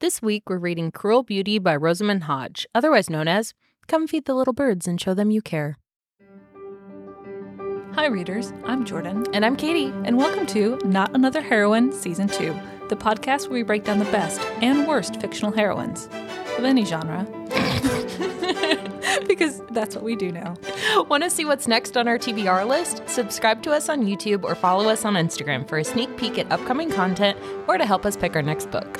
This week we're reading Cruel Beauty by Rosamund Hodge, otherwise known as Come Feed the Little Birds and Show Them You Care. Hi, readers. I'm Jordan, And I'm Katie. and welcome to Not Another Heroine Season 2, the podcast where we break down the best and worst fictional heroines of any genre. because that's what we do now. Want to see what's next on our TBR list? Subscribe to us on YouTube or follow us on Instagram for a sneak peek at upcoming content or to help us pick our next book.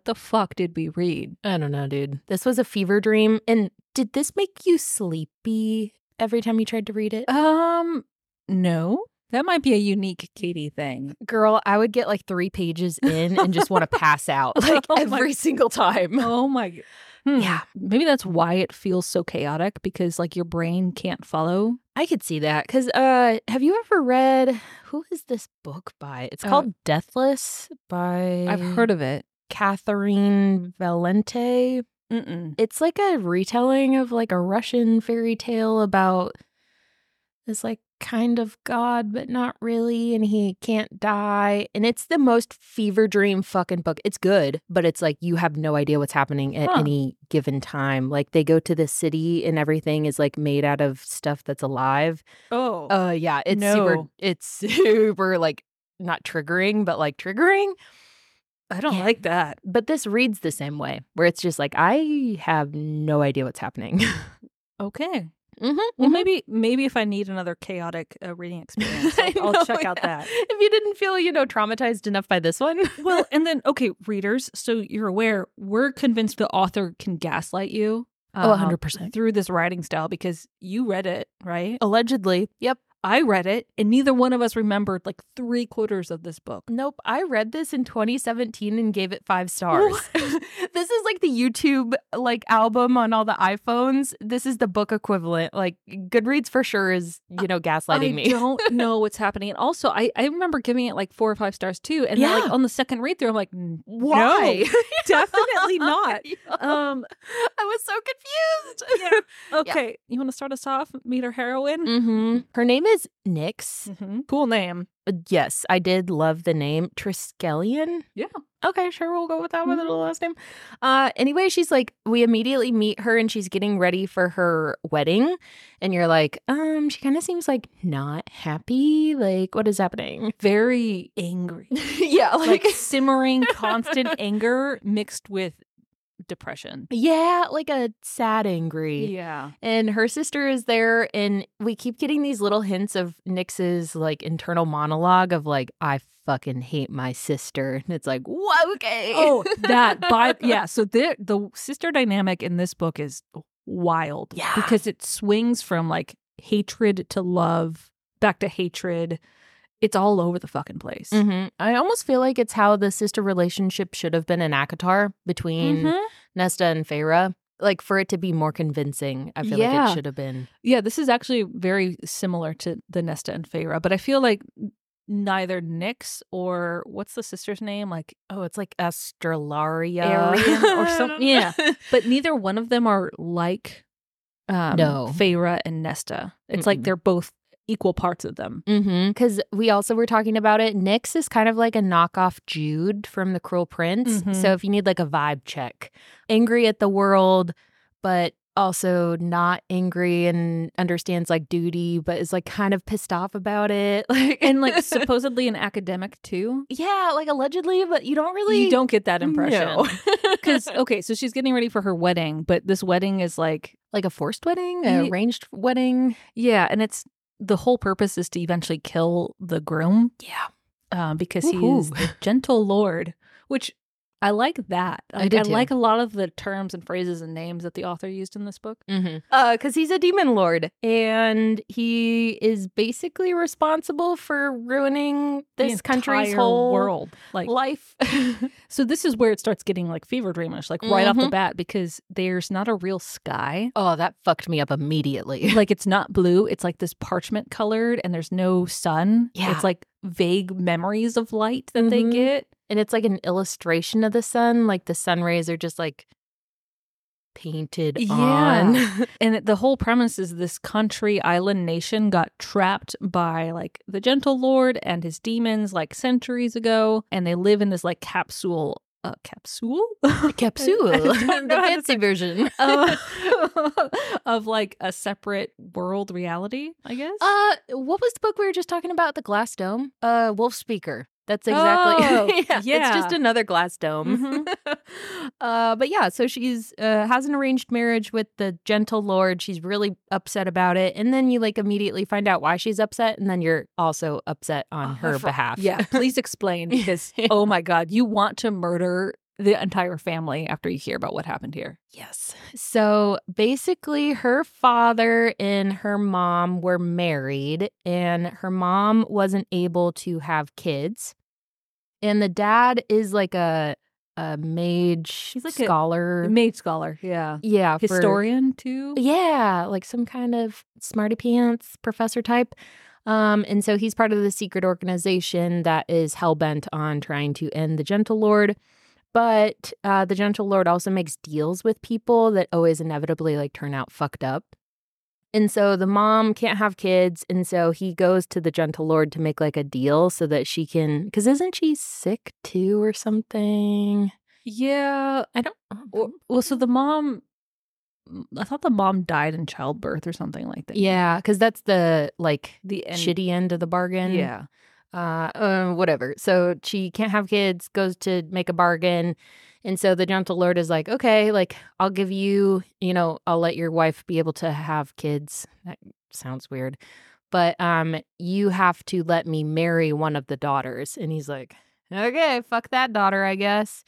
What the fuck did we read? I don't know, dude. This was a fever dream. And did this make you sleepy every time you tried to read it? Um, no. That might be a unique Katie thing. Girl, I would get like three pages in and just want to pass out like Oh my- every single time. Oh my. Hmm. Yeah. Maybe that's why it feels so chaotic because like your brain can't follow. I could see that because uh, have you ever read who is this book by? It's Uh, called Deathless by I've heard of it. Catherynne Valente. Mm-mm. It's like a retelling of like a Russian fairy tale about this like kind of god, but not really, and he can't die. And it's the most fever dream fucking book. It's good, but it's like you have no idea what's happening at Huh. any given time. Like they go to the city and everything is like made out of stuff that's alive. Oh. Uh yeah, it's super it's super like not triggering, but like triggering. I don't yeah. like that. But this reads the same way, where it's just like I have no idea what's happening. Okay. mm-hmm, Well, maybe maybe if I need another chaotic uh, reading experience, I'll, I'll check out that. If you didn't feel, you know, traumatized enough by this one. Well, and then okay, readers. So you're aware we're convinced the author can gaslight you. Oh, uh, 100%. through this writing style because you read it, right? Allegedly. Yep. I read it, and neither one of us remembered like three quarters of this book. Nope. I read this in 2017 and gave it five stars. this is like the YouTube like album on all the iPhones. This is the book equivalent. Like Goodreads for sure is, you know, gaslighting I me. I don't know what's happening. And also, I, I remember giving it like four or five stars too. And then, Yeah. like on the second read through, I'm like, Why? No, definitely not. Um, I was so confused. Yeah. okay, you want to start us off? Meet our heroine. hmm Her name is Nyx. Mhm. Cool name. Uh, Yes, I did love the name Triskelion. Yeah. Okay, sure, we'll go with that with Mhm. the last name. Uh, anyway, she's like, we immediately meet her and she's getting ready for her wedding, and you're like, um, she kind of seems like not happy. Like, what is happening? Very angry. yeah, like simmering, constant anger mixed with depression. yeah, like a sad angry. Yeah. And her sister is there, and we keep getting these little hints of Nyx's like internal monologue of like, I fucking hate my sister. And it's like, whoa, okay. Oh, that by yeah. So the the sister dynamic in this book is wild. Yeah. Because it swings from like hatred to love, back to hatred. It's all over the fucking place. hmm I almost feel like it's how the sister relationship should have been in ACOTAR between Mhm. Nesta and Feyre. Like for it to be more convincing, I feel like it should have been. Yeah, this is actually very similar to the Nesta and Feyre, but I feel like neither Nyx or what's the sister's name? Like Oh, it's like Astralaria or I some- don't know. yeah. but neither one of them are like um No. Feyre and Nesta. It's like Mm-mm. they're both equal parts of them. Mm-hmm. Because we also were talking about it. Nyx is kind of like a knockoff Jude from The Cruel Prince. Mhm. So if you need like a vibe check, angry at the world, but also not angry and understands like duty, but is like kind of pissed off about it. Like And like supposedly an academic too. yeah, like allegedly, but you don't really. You don't get that impression. No. Because okay, so she's getting ready for her wedding, but this wedding is like like a forced wedding, a arranged wedding. yeah, and it's the whole purpose is to eventually kill the groom Yeah. um, because Woohoo. he's the gentle lord, which I like that. I Like, did I like a lot of the terms and phrases and names that the author used in this book. Mm-hmm. Uh, because he's a demon lord, and he is basically responsible for ruining this country's whole world, like life. so. This is where it starts getting like fever dreamish, like right off the Mhm. bat, because there's not a real sky. oh, that fucked me up immediately. like it's not blue it's like this parchment colored and there's no sun Yeah. it's like vague memories of light that they Mhm. get and it's like an illustration of the sun. Like the sun rays are just like painted Yeah. on. And the whole premise is this country island nation got trapped by like the gentle lord and his demons like centuries ago and they live in this like capsule uh, capsule a Capsule, I don't know the fancy version. uh, of like a separate world reality, I guess. Uh, what was the book we were just talking about? The glass dome. Uh, Wolf Speaker. That's exactly. Oh, yeah, It's just another glass dome. Mhm. uh, but yeah, so she's uh, has an arranged marriage with the gentle lord. She's really upset about it, and then you like immediately find out why she's upset, and then you're also upset on her Oh, for- behalf. Yeah, please explain because oh my god, you want to murder the entire family after you hear about what happened here. Yes. So basically, her father and her mom were married, and her mom wasn't able to have kids. And the dad is like a a mage, He's like a scholar. Mage scholar, yeah. yeah, for- Historian too. yeah, like some kind of smarty pants professor type. Um, and so he's part of the secret organization that is hell bent on trying to end the Gentle Lord. But uh, the Gentle Lord also makes deals with people that always inevitably like turn out fucked up. And so the mom can't have kids, and so he goes to the Gentle Lord to make like a deal so that she can. Because isn't she sick too or something? Yeah. I don't. Well, well, so the mom, I thought the mom died in childbirth or something like that. Yeah, because that's the like The end. shitty end of the bargain. Yeah. Uh, uh whatever. So she can't have kids goes to make a bargain. And so the gentle lord is like okay like i'll give you you know i'll let your wife be able to have kids. That sounds weird. But um you have to let me marry one of the daughters. And he's like okay fuck that daughter i guess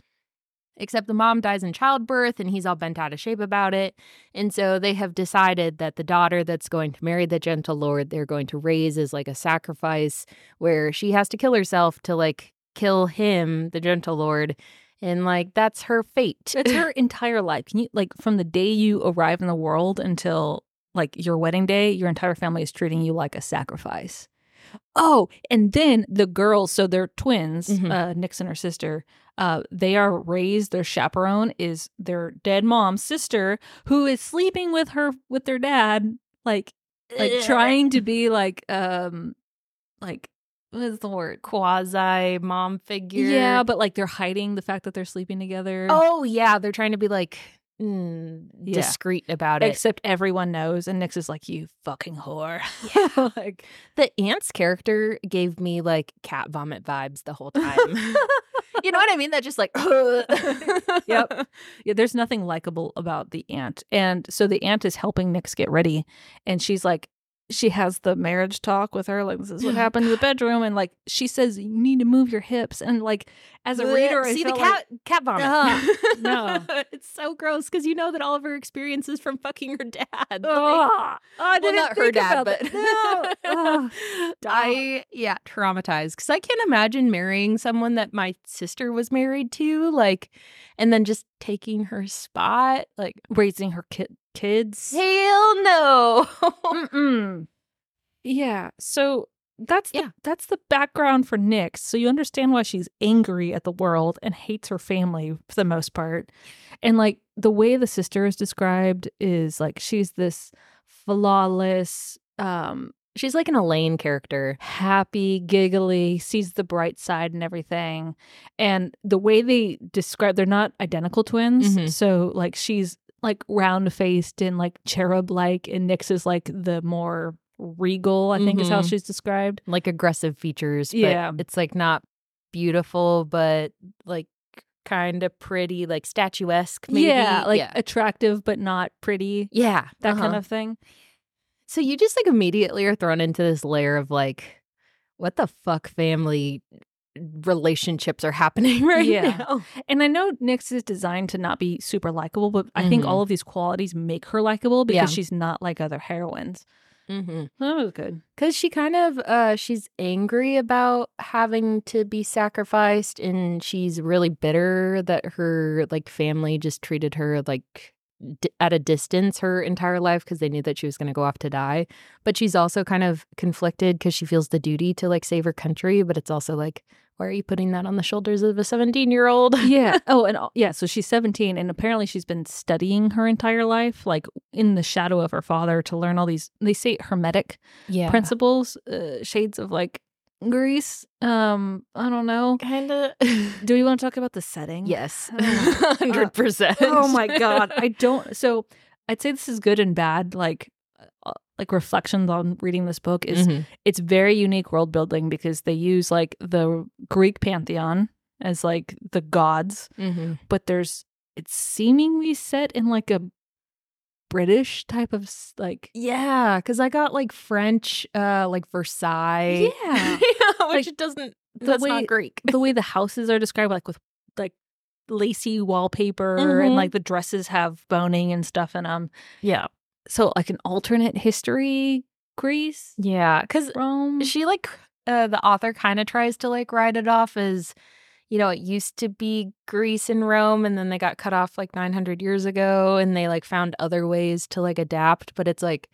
except the mom dies in childbirth and he's all bent out of shape about it and so they have decided that the daughter that's going to marry the gentle lord they're going to raise as like a sacrifice where she has to kill herself to like kill him, the gentle lord. And like that's her fate. It's her entire life. Can you like from the day you arrive in the world until like your wedding day, your entire family is treating you like a sacrifice. Oh, and then the girls, so they're twins, Mhm. uh, Nyx and her sister. Uh, they are raised. Their chaperone is their dead mom's sister, who is sleeping with her with their dad, like like trying to be like um like what is the word? quasi mom figure. Yeah, but like they're hiding the fact that they're sleeping together. oh yeah, they're trying to be like mm, Yeah. discreet about it. Except everyone knows, and Nyx is like, "You fucking whore." Yeah. like, the aunt's character gave me like cat vomit vibes the whole time. you know what I mean? That just like Yep. yeah, there's nothing likable about the aunt, and so the aunt is helping Nyx get ready, and she's like, she has the marriage talk with her, like, "This is what Oh, happened in the bedroom," and like, she says, "You need to move your hips," and like, as a reader, see the cat cat vomit. Uh-huh. Ugh, no. it's so gross because you know that all of her experiences from fucking her dad. Like, Like- "Ugh." I well, not her dad, but no. Ugh. I yeah, traumatized because I can't imagine marrying someone that my sister was married to, like, and then just taking her spot. Like, raising her kid kids. hell no. Mm-mm. Yeah. So that's the, Yeah. that's the background for Nyx. So you understand why she's angry at the world and hates her family for the most part. And like the way the sister is described is like she's this flawless, um, She's like an Elain character. happy, giggly, sees the bright side and everything. And the way they describe they're not identical twins. Mhm. So like she's like round faced and like cherub like and Nyx is like the more regal, I think is how Mhm. she's described. like aggressive features. But Yeah. it's like not beautiful, but like kind of pretty, like statuesque. Maybe. Yeah, like yeah, attractive but not pretty. yeah, That kind uh-huh. of thing. So you just like immediately are thrown into this layer of like, what the fuck family relationships are happening right Yeah. now. And I know Nyx is designed to not be super likable, but I think Mhm. all of these qualities make her likable because Yeah. she's not like other heroines. Mm-hmm. That was good. Because she kind of, uh, she's angry about having to be sacrificed, and she's really bitter that her like family just treated her like d- at a distance her entire life because they knew that she was going to go off to die. But she's also kind of conflicted because she feels the duty to like save her country, but it's also like, Why are you putting that on the shoulders of a 17 year old? yeah. Oh, and all- yeah. So she's 17, and apparently she's been studying her entire life, like in the shadow of her father, to learn all these. They say hermetic Yeah. principles, uh, shades of like Greece. Um, I don't know. Kind of. Do we want to talk about the setting? yes. Oh. 100%. Oh my god, I don't. So I'd say this is good and bad. Like, uh, like reflections on reading this book is Mhm. it's very unique world building because they use like the Greek pantheon as like the gods, Mhm. but there's it's seemingly set in like a British type of like Yeah, because I got like French, uh, like Versailles. Yeah. which Like, doesn't. That's way- not Greek. the way the houses are described, like with like lacy wallpaper Mhm. and like the dresses have boning and stuff in them. Yeah, So like an alternate history, Greece, yeah, because Rome. she like uh, the author kind of tries to like write it off as you know it used to be greece and rome and then they got cut off like 900 years ago and they like found other ways to like adapt but it's like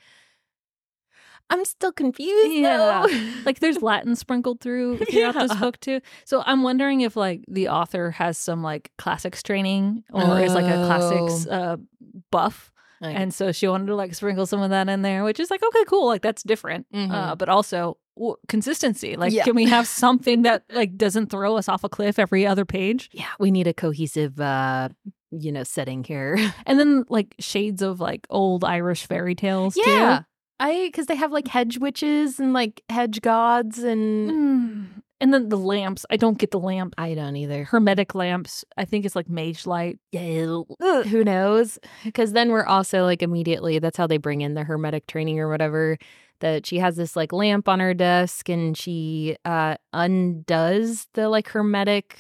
i'm still confused Yeah. though. like there's Latin sprinkled through throughout this book too. So I'm wondering if like the author has some like classics training or is like a classics uh, buff, Like, and so she wanted to like sprinkle some of that in there, which is like okay, cool, like that's different. Uh, Mhm. but also w- consistency. Like, Yeah. can we have something that like doesn't throw us off a cliff every other page? yeah we need a cohesive uh you know setting here And then like shades of like old Irish fairy tales. too. yeah i because they have like hedge witches and like hedge gods and Mm. And then the lamps. I don't get the lamp. i don't either Hermetic lamps. I think it's like mage light. Yeah, who knows? Because then we're also like immediately, that's how they bring in the hermetic training or whatever. That she has this like lamp on her desk and she uh undoes the like hermetic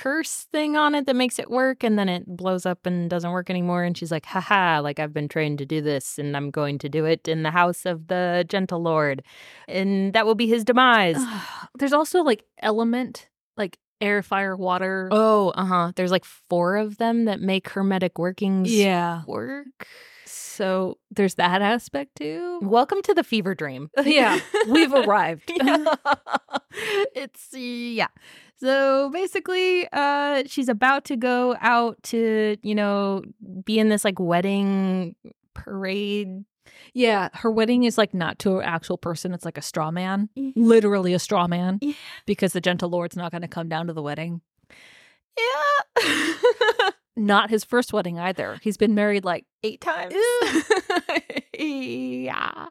curse thing on it that makes it work and then it blows up and doesn't work anymore and she's like haha like i've been trained to do this and i'm going to do it in the house of the gentle lord and that will be his demise There's also like element, like air, fire, water. oh uh-huh there's like four of them that make hermetic workings yeah. work So there's that aspect too. Welcome to the fever dream. Yeah, we've arrived. Yeah. it's yeah. So basically, uh she's about to go out to, you know, be in this like wedding parade. Yeah, her wedding is like not to an actual person. It's like a straw man, Yeah. literally a straw man, Yeah. because the gentle lord's not going to come down to the wedding. Yeah. Not his first wedding either. He's been married like Eight times. yeah.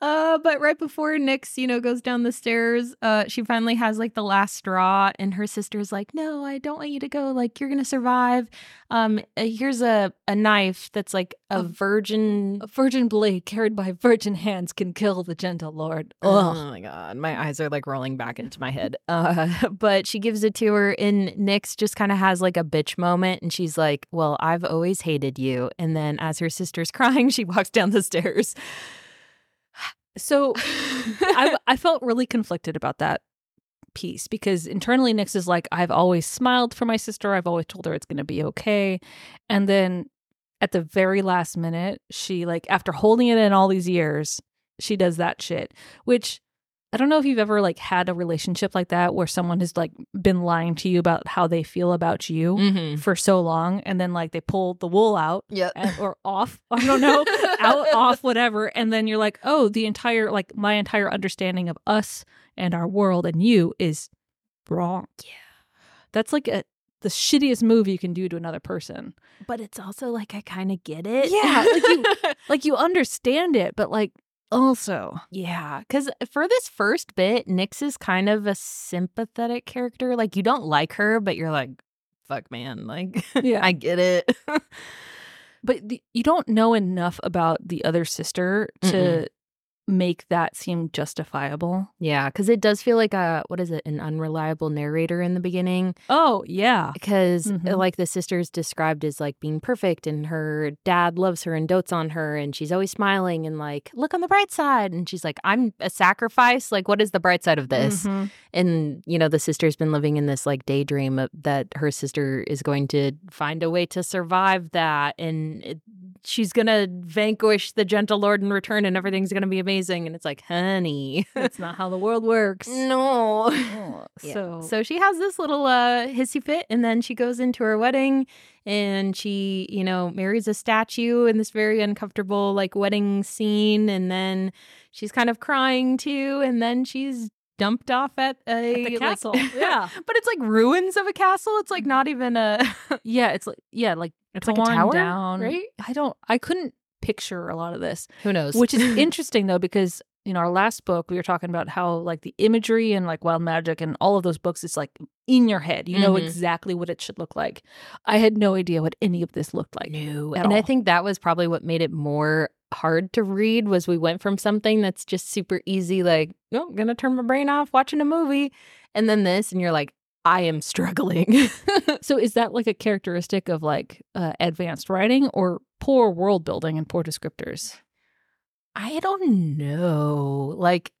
Uh, but right before Nyx, you know, goes down the stairs, uh, she finally has like the last straw, and her sister's like, "No, I don't want you to go. Like, you're gonna survive. Um, uh, here's a a knife that's like a A- virgin." a virgin blade carried by virgin hands can kill the gentle lord. Oh my god, my eyes are like rolling back into my head. Uh, but she gives it to her, and Nyx just kind of has like a bitch moment, and she's like, "Well, I've always hated you." And then, as her sister's crying, she walks down the stairs. So I, I felt really conflicted about that piece because internally Nyx is like, I've always smiled for my sister. I've always told her it's going to be okay. And then at the very last minute, she, like, after holding it in all these years, she does that shit, which I don't know if you've ever, like, had a relationship like that where someone has, like, been lying to you about how they feel about you Mm-hmm. for so long. And then, like, they pull the wool out Yep. and, or off. I don't know, out, off, whatever. And then you're like, oh, the entire, like, my entire understanding of us and our world and you is wrong. Yeah. That's like a, the shittiest move you can do to another person. But it's also like I kind of get it. Yeah, like you- Like, you understand it, but like, also, yeah, because for this first bit, Nyx is kind of a sympathetic character. Like you don't like her, but you're like, fuck, man, like Yeah. I get it. but the, you don't know enough about the other sister to make that seem justifiable. yeah, because it does feel like a what is it, an unreliable narrator in the beginning. Oh, yeah. because uh, Mhm. like the sister is described as like being perfect and her dad loves her and dotes on her and she's always smiling and like look on the bright side and she's like i'm a sacrifice like what is the bright side of this Mhm. and you know the sister's been living in this like daydream of, that her sister is going to find a way to survive that and it, she's gonna vanquish the gentle lord in return and everything's gonna be amazing amazing. And it's like, honey, That's not how the world works. no. Oh, Yeah. So, so she has this little uh hissy fit and then she goes into her wedding and she you know marries a statue in this very uncomfortable like wedding scene and then she's kind of crying too and then she's dumped off at a At the like- castle, yeah. but it's like ruins of a castle it's like not even a yeah, it's like yeah, like it's like a torn tower down. right I don't. I couldn't picture a lot of this, who knows which is interesting though because you know our last book we were talking about how like the imagery and like wild magic and all of those books it's like in your head you know Mhm. exactly what it should look like i had no idea what any of this looked like No, and I think that was probably what made it more hard to read was we went from something that's just super easy, like, oh, I'm gonna turn my brain off watching a movie, and then this, and you're like, I am struggling. so is that like a characteristic of like uh, advanced writing or poor world building and poor descriptors I don't know. Like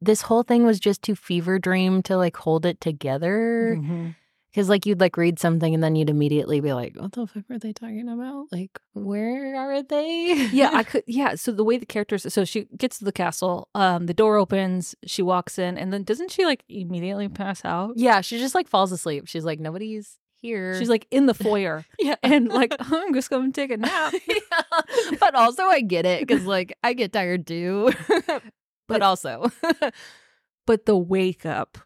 this whole thing was just too fever dream to like hold it together. Mhm. Because like you'd like read something and then you'd immediately be like, what the fuck are they talking about? Like, where are they? yeah i could yeah so the way the characters so she gets to the castle um the door opens she walks in and then doesn't she like immediately pass out yeah, she just like falls asleep. She's like, nobody's here. she's like in the foyer yeah. and like i'm just gonna take a nap Yeah. But also, I get it because, like, I get tired too. but also, but the wake up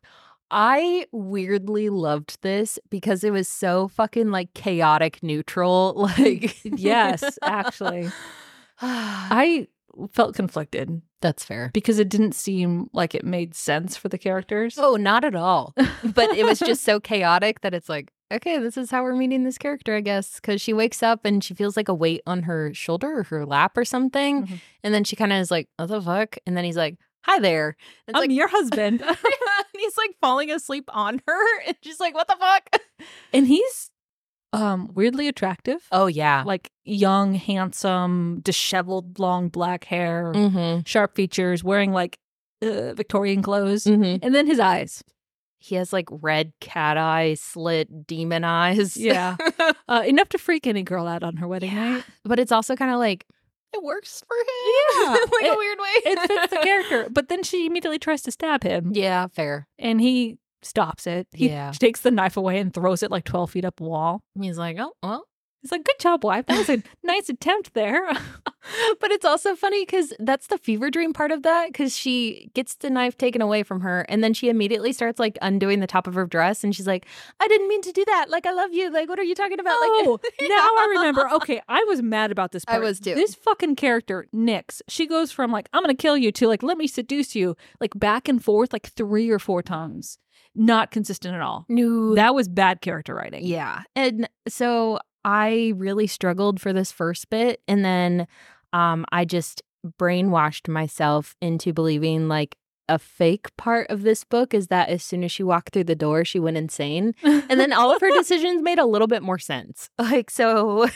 I weirdly loved this because it was so fucking like chaotic neutral. Like, yes actually i felt conflicted that's fair. because it didn't seem like it made sense for the characters Oh, not at all. But it was just so chaotic that it's like, okay, this is how we're meeting this character, I guess. Because she wakes up and she feels like a weight on her shoulder or her lap or something. Mhm. And then she kind of is like, what the fuck? And then he's like, hi there. It's i'm like, your husband and he's like falling asleep on her. And she's like, what the fuck? and he's um weirdly attractive Oh, yeah. like young handsome disheveled long black hair Mm-hmm. sharp features wearing like uh, victorian clothes Mm-hmm. and then his eyes He has like red cat eye, slit demon eyes. Yeah. uh, enough to freak any girl out on her wedding Yeah. night but it's also kind of like, it works for him. Yeah. like a weird way. it fits the character but then she immediately tries to stab him Yeah, fair. and he stops it he Yeah. takes the knife away and throws it like 12 feet up a wall He's like, oh, well, he's like good job wife that was a nice attempt there but it's also funny because that's the fever dream part of that because she gets the knife taken away from her and then she immediately starts like undoing the top of her dress and she's like i didn't mean to do that like i love you like what are you talking about Oh, like now I remember. Okay, I was mad about this I was too. This fucking character, Nyx, she goes from like, I'm gonna kill you to like, let me seduce you, like back and forth like three or four times. Not consistent at all. no That was bad character writing. yeah and so i really struggled for this first bit and then um i just brainwashed myself into believing like a fake part of this book is that as soon as she walked through the door she went insane and then all of her decisions made a little bit more sense. Like so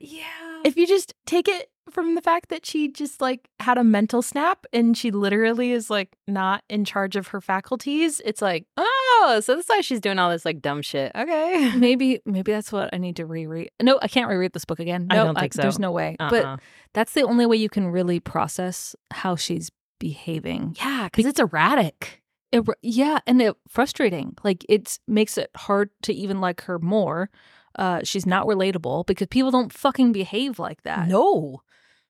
yeah. if you just take it from the fact that she just like had a mental snap and she literally is like not in charge of her faculties, it's like, oh, so that's why she's doing all this like dumb shit. Okay. Maybe maybe that's what I need to reread. No, I can't reread this book again. I don't think so. There's no way. Uh-uh. But that's the only way you can really process how she's behaving. yeah, because it's erratic. It, yeah, and it frustrating. Like it makes it hard to even like her more. Uh, she's not relatable because people don't fucking behave like that. No.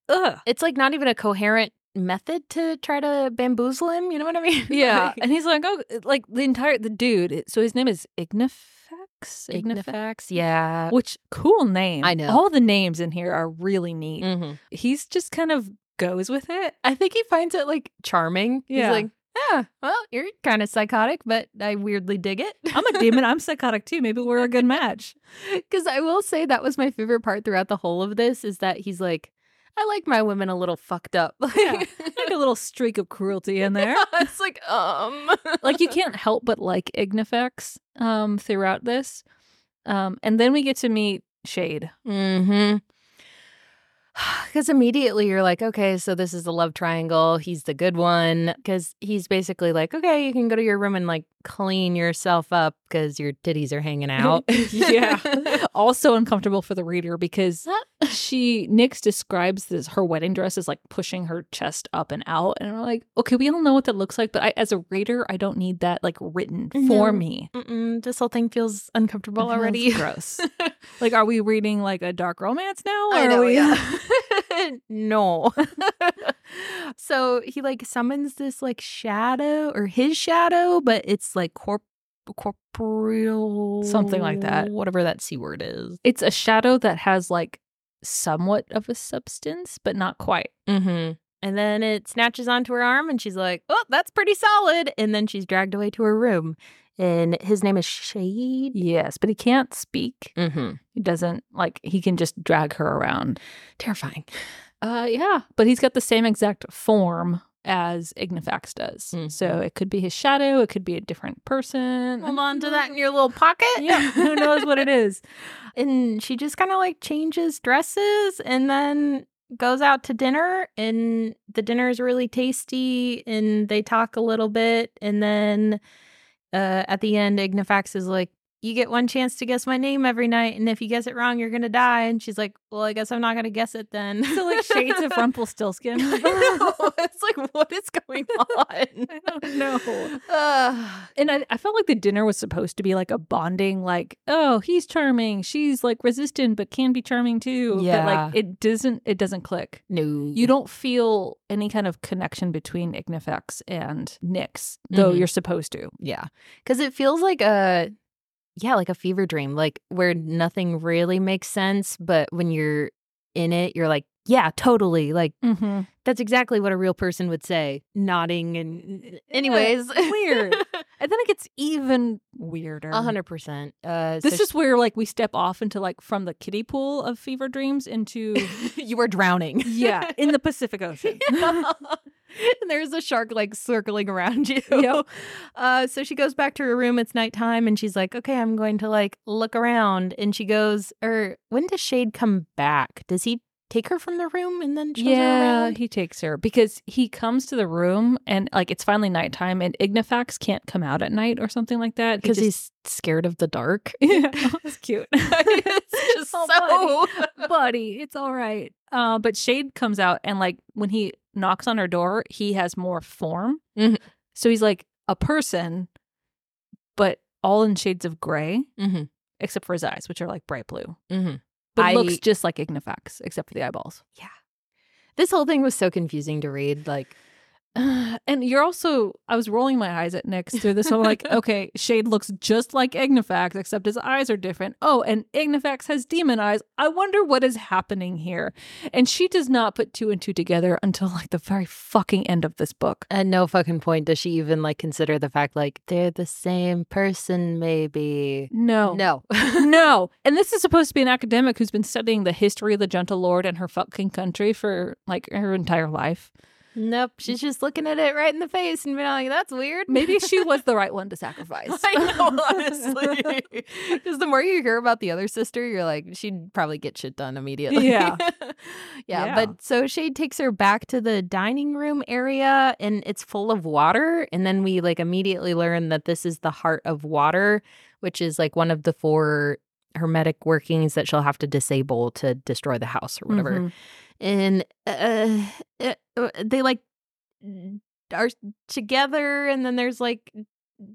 Ugh. It's like not even a coherent method to try to bamboozle him. You know what I mean? Yeah, Like- and he's like, oh, like the entire the dude. So his name is Ignifex. Ignifex. Yeah. Which cool name. I know. All the names in here are really neat. Mhm. He's just kind of goes with it. I think he finds it like charming. Yeah. He's like, yeah, well, you're kind of psychotic, but I weirdly dig it. I'm a demon. I'm psychotic too. Maybe we're a good match. Because I will say that was my favorite part throughout the whole of this is that he's like, I like my women a little fucked up. Like, Yeah. Like a little streak of cruelty in there. it's like, um, like you can't help but like Ignifex um throughout this. Um and then we get to meet Shade. hmm Because immediately you're like, okay, so this is the love triangle. He's the good one. Because he's basically like, okay, you can go to your room and like clean yourself up because your titties are hanging out. yeah. also uncomfortable for the reader because she Nyx describes this her wedding dress as like pushing her chest up and out, and I'm like, okay, we all know what that looks like, but I, as a reader, I don't need that like written for No. me. Mm-mm, this whole thing feels uncomfortable It feels already. gross. like, are we reading like a dark romance now? Or I are know, we- yeah. no. so he like summons this like shadow or his shadow, but it's like corp corporeal Something like that. Whatever that C word is. it's a shadow that has like somewhat of a substance, but not quite. Mm-hmm. And then it snatches onto her arm and she's like, Oh, that's pretty solid. And then she's dragged away to her room. And his name is Shade. Yes, but he can't speak. Mm-hmm. He doesn't like he can just drag her around. Terrifying. Uh yeah, but he's got the same exact form as Ignifex does. Mhm. So it could be his shadow, it could be a different person. Hold on to that in your little pocket. Yeah, who knows what it is. And she just kind of like changes dresses and then goes out to dinner. And the dinner is really tasty. And they talk a little bit. And then uh, at the end, Ignifex is like, You get one chance to guess my name every night. And if you guess it wrong, you're going to die. And she's like, Well, I guess I'm not going to guess it then. So like shades of Rumpelstiltskin. It's like, what is going on? I don't know. Ugh. And I, I felt like the dinner was supposed to be like a bonding, like, oh, he's charming. She's like resistant, but can be charming too. But Yeah. like it doesn't it doesn't click. no. You don't feel any kind of connection between Ignifex and Nyx, though Mhm. you're supposed to. Yeah. Cuz it feels like a yeah, like a fever dream, like where nothing really makes sense, but when you're in it, you're like, yeah, totally. Like Mm-hmm. that's exactly what a real person would say, nodding and anyways, weird. And then it gets even weirder. A hundred percent. Uh This so is where like we step off into like from the kiddie pool of fever dreams into you were drowning. yeah in the Pacific Ocean. and there's a shark like circling around you. Yep. Uh, so she goes back to her room. It's nighttime, and she's like, "Okay, I'm going to like look around." And she goes, "Or when does Shade come back? Does he take her from the room and then shows her Yeah, around?" he takes her because he comes to the room and like it's finally nighttime and Ignifex can't come out at night or something like that He Because just- he's scared of the dark. yeah, that's cute. it's just Oh, so. buddy. buddy, it's all right. Uh, but Shade comes out and like when he knocks on her door, he has more form. Mhm. So he's like a person, but all in shades of gray, hmm except for his eyes, which are like bright blue. hmm But I- looks just like Ignifex, except for the eyeballs. Yeah. This whole thing was so confusing to read. Like, Uh, and you're also, I was rolling my eyes at Nyx through this. I'm like, okay, Shade looks just like Ignifex, except his eyes are different. Oh, and Ignifex has demon eyes. I wonder what is happening here. And she does not put two and two together until like the very fucking end of this book. at no fucking point does she even like consider the fact like they're the same person. Maybe No. no. no. And this is supposed to be an academic who's been studying the history of the Gentle Lord and her fucking country for like her entire life. Nope, she's just looking at it right in the face and being like, "That's weird." Maybe she was the right one to sacrifice. I know, honestly, because the more you hear about the other sister, you're like, she'd probably get shit done immediately. Yeah. yeah, Yeah. But so Shade takes her back to the dining room area, and it's full of water. And then we like immediately learn that this is the heart of water, which is like one of the four hermetic workings that she'll have to disable to destroy the house or whatever Mhm. and uh, uh, uh, they like are together and then there's like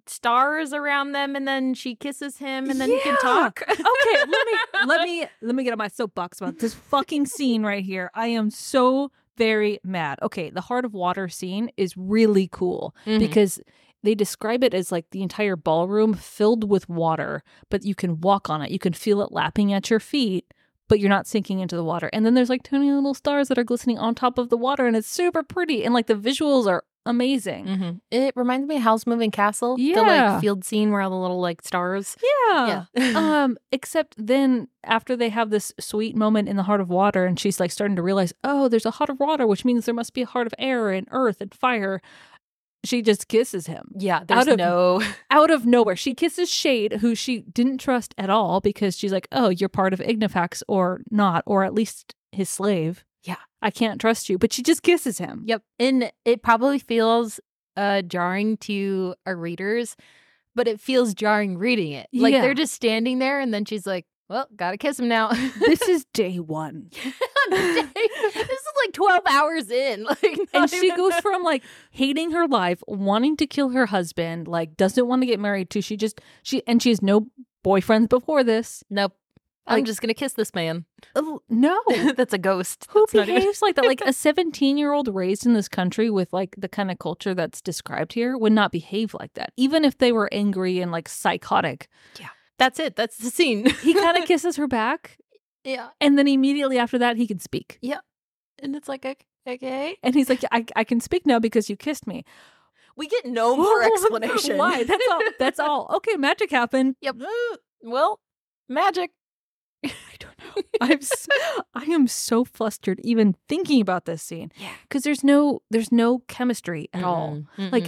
stars around them and then she kisses him and then he can talk okay, let me let me let me get on my soapbox about this fucking scene right here. I am so very mad. Okay, the heart of water scene is really cool Mhm. because they describe it as like the entire ballroom filled with water, but you can walk on it. You can feel it lapping at your feet, but you're not sinking into the water. And then there's like tiny little stars that are glistening on top of the water and it's super pretty and like the visuals are amazing. Mhm. it reminds me of Howl's Moving Castle the Yeah. like field scene where all the little like stars Yeah. um, except then after they have this sweet moment in the heart of water, and she's like starting to realize, oh, there's a heart of water, which means there must be a heart of air and earth and fire. She just kisses him yeah there's Out of- no out of nowhere. She kisses Shade, who she didn't trust at all because she's like, oh, you're part of Ignifex or not, or at least his slave. Yeah. I can't trust you. But she just kisses him. Yep. And it probably feels uh jarring to our readers, but it feels jarring reading it. Like Yeah. they're just standing there and then she's like, Well, gotta kiss him now. This is day one. like 12 hours in. Like and she goes from like hating her life, wanting to kill her husband, like doesn't want to get married to she just she and she has no boyfriends before this. Nope. I'm just gonna kiss this man. Oh, no. That's a ghost. Who That's not even- behaves like that? Like a 17 year old raised in this country with like the kind of culture that's described here would not behave like that, even if they were angry and like psychotic. Yeah, that's it. That's the scene. He kind of kisses her back, yeah. and then immediately after that, he can speak. And it's like, ok- okay. And he's like, I, I can speak now because you kissed me. We get no more oh, explanation. Why? That's all. That's all. Okay, magic happened. Yep. Well, magic. I don't know. I'm so, I am so flustered even thinking about this scene. Yeah. Because there's no there's no chemistry at all. Mm-mm. Like,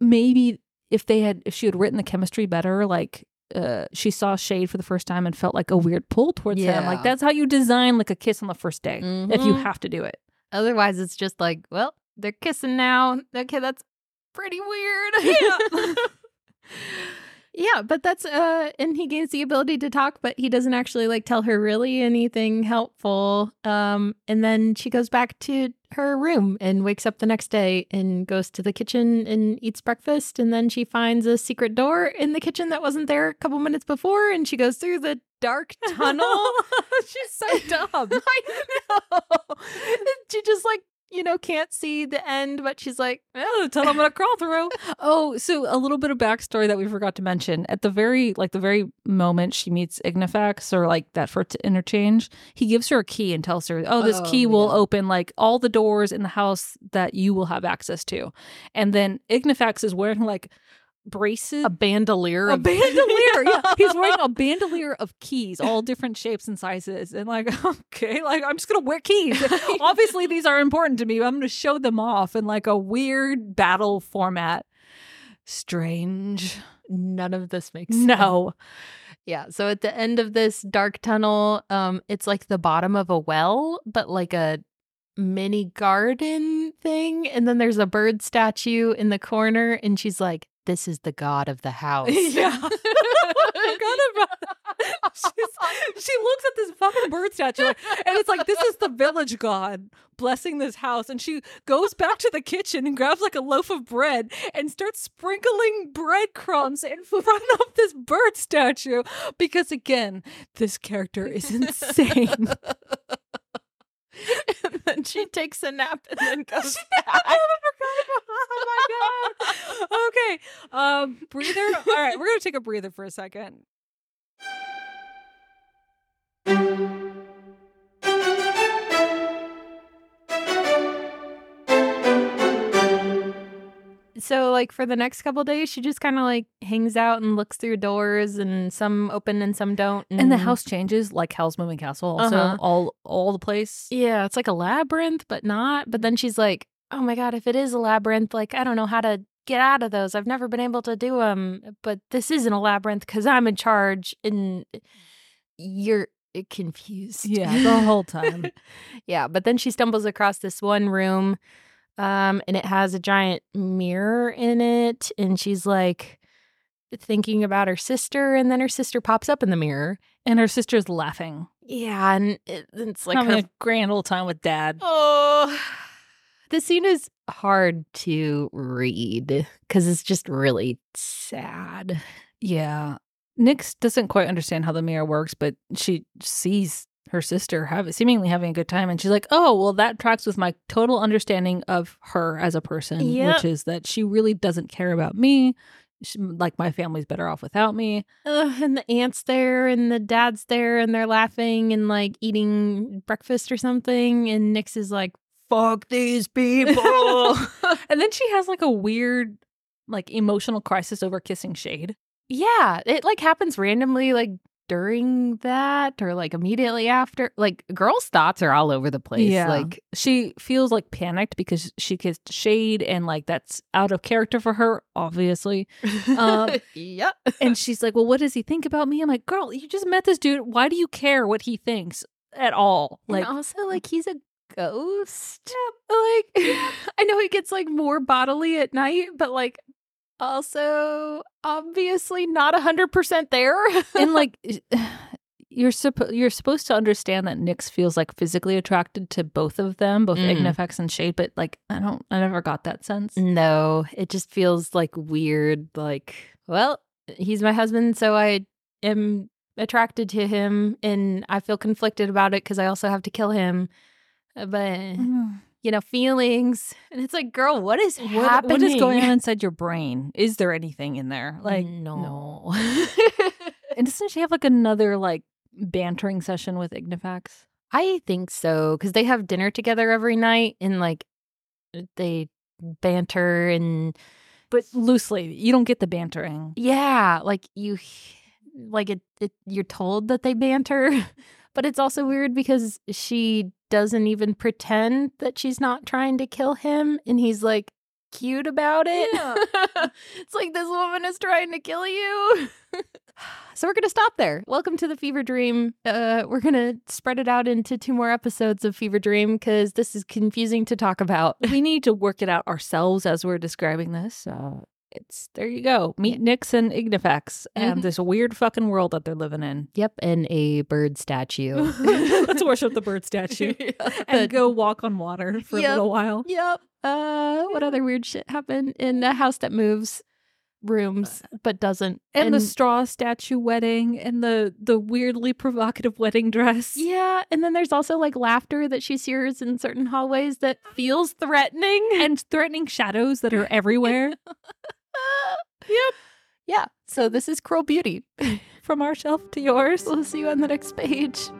maybe if they had if she had written the chemistry better like uh she saw shade for the first time and felt like a weird pull towards him like that's how you design like a kiss on the first day if you Mhm. have to do it Otherwise, it's just like, well, they're kissing now. Okay, that's pretty weird. Yeah. yeah, but that's uh and he gains the ability to talk, but he doesn't actually like tell her really anything helpful. Um and then she goes back to her room and wakes up the next day and goes to the kitchen and eats breakfast and then she finds a secret door in the kitchen that wasn't there a couple minutes before and she goes through the dark tunnel she's so dumb I know. she just like, you know, can't see the end, but she's like, oh the tunnel i'm gonna crawl through. Oh so a little bit of backstory that we forgot to mention. At the very like the very moment she meets ignifex or like that first interchange he gives her a key and tells her oh this Oh, key will yeah. open like all the doors in the house that you will have access to. And then ignifex is wearing like braces a bandolier. a of- bandolier. yeah, he's wearing a bandolier of keys, all different shapes and sizes, and like, okay, like I'm just gonna wear keys. Obviously, these are important to me. But I'm gonna show them off in like a weird battle format. Strange. None of this makes sense. No. Yeah. So at the end of this dark tunnel, um, it's like the bottom of a well, but like a mini garden thing. And then there's a bird statue in the corner, and she's like, This is the god of the house. Yeah. I forgot about that. She's, she looks at this fucking bird statue and it's like, this is the village god blessing this house. And she goes back to the kitchen and grabs like a loaf of bread and starts sprinkling breadcrumbs in front of this bird statue. Because again, this character is insane. and then she takes a nap and then goes I back. forgot about- oh my god. Okay. Um breather. All right, we're gonna take a breather for a second. So like for the next couple days, she just kind of like hangs out and looks through doors, and some open and some don't. And the house changes like Howl's Moving Castle. Also. Uh-huh. all all the place. yeah, it's like a labyrinth, but not. But then she's like, "Oh my god, if it is a labyrinth, like I don't know how to get out of those. I've never been able to do them. But this isn't a labyrinth because I'm in charge, and you're confused. Yeah, the whole time. yeah, but then she stumbles across this one room um and it has a giant mirror in it and she's like thinking about her sister and then her sister pops up in the mirror. and her sister's laughing, Yeah, and it, it's like having her a grand old time with dad. Oh, the scene is hard to read because it's just really sad. Yeah, Nyx doesn't quite understand how the mirror works, but she sees her sister have seemingly having a good time, and she's like, "Oh, well, that tracks with my total understanding of her as a person, Yep. which is that she really doesn't care about me." She, like my family's better off without me. Ugh, and the aunt's there and the dad's there and they're laughing and like eating breakfast or something. And Nyx is like, fuck these people. And then she has like a weird, like emotional crisis over kissing Shade. yeah, it like happens randomly, like during that or like immediately after. Like, girls' thoughts are all over the place. yeah. Like, she feels like panicked because she kissed Shade, and like that's out of character for her, obviously. Um, yep. and she's like, "Well, what does he think about me?" I'm like, "Girl, you just met this dude. Why do you care what he thinks at all?" Like, Like, and also, like, he's a ghost. yeah, Like I know he gets like more bodily at night, but like also obviously not a hundred percent there. and like you're supposed you're supposed to understand that Nyx feels like physically attracted to both of them, both Mm. Ignifex and Shade, but like I don't I never got that sense. no, it just feels like weird. Like, well, he's my husband, so I am attracted to him, and I feel conflicted about it because I also have to kill him. Uh, But you know, feelings, and it's like, girl, what is What, happening? what is going on inside your brain? Is there anything in there? Like no. no. And doesn't she have like another like bantering session with Ignifex? I think so because they have dinner together every night and like uh, they banter and But loosely, you don't get the bantering. yeah, like you like it, it you're told that they banter, but it's also weird because she doesn't even pretend that she's not trying to kill him and he's like cute about it. it's like this woman is trying to kill you. so we're going to stop there. Welcome to the Fever Dream. Uh we're going to spread it out into two more episodes of Fever Dream cuz this is confusing to talk about. we need to work it out ourselves as we're describing this. So it's there you go. Meet Nyx and Ignifex and Mhm. this weird fucking world that they're living in. Yep, and a bird statue. Let's worship the bird statue and go walk on water for Yep. a little while. Yep. Uh, what other weird shit happened in a house that moves rooms but doesn't? And, the straw statue wedding and the the weirdly provocative wedding dress. yeah, and then there's also like laughter that she hears in certain hallways that feels threatening. And threatening shadows that are everywhere yep. Yeah. So this is Cruel Beauty. from our shelf to yours. We'll see you on the next page.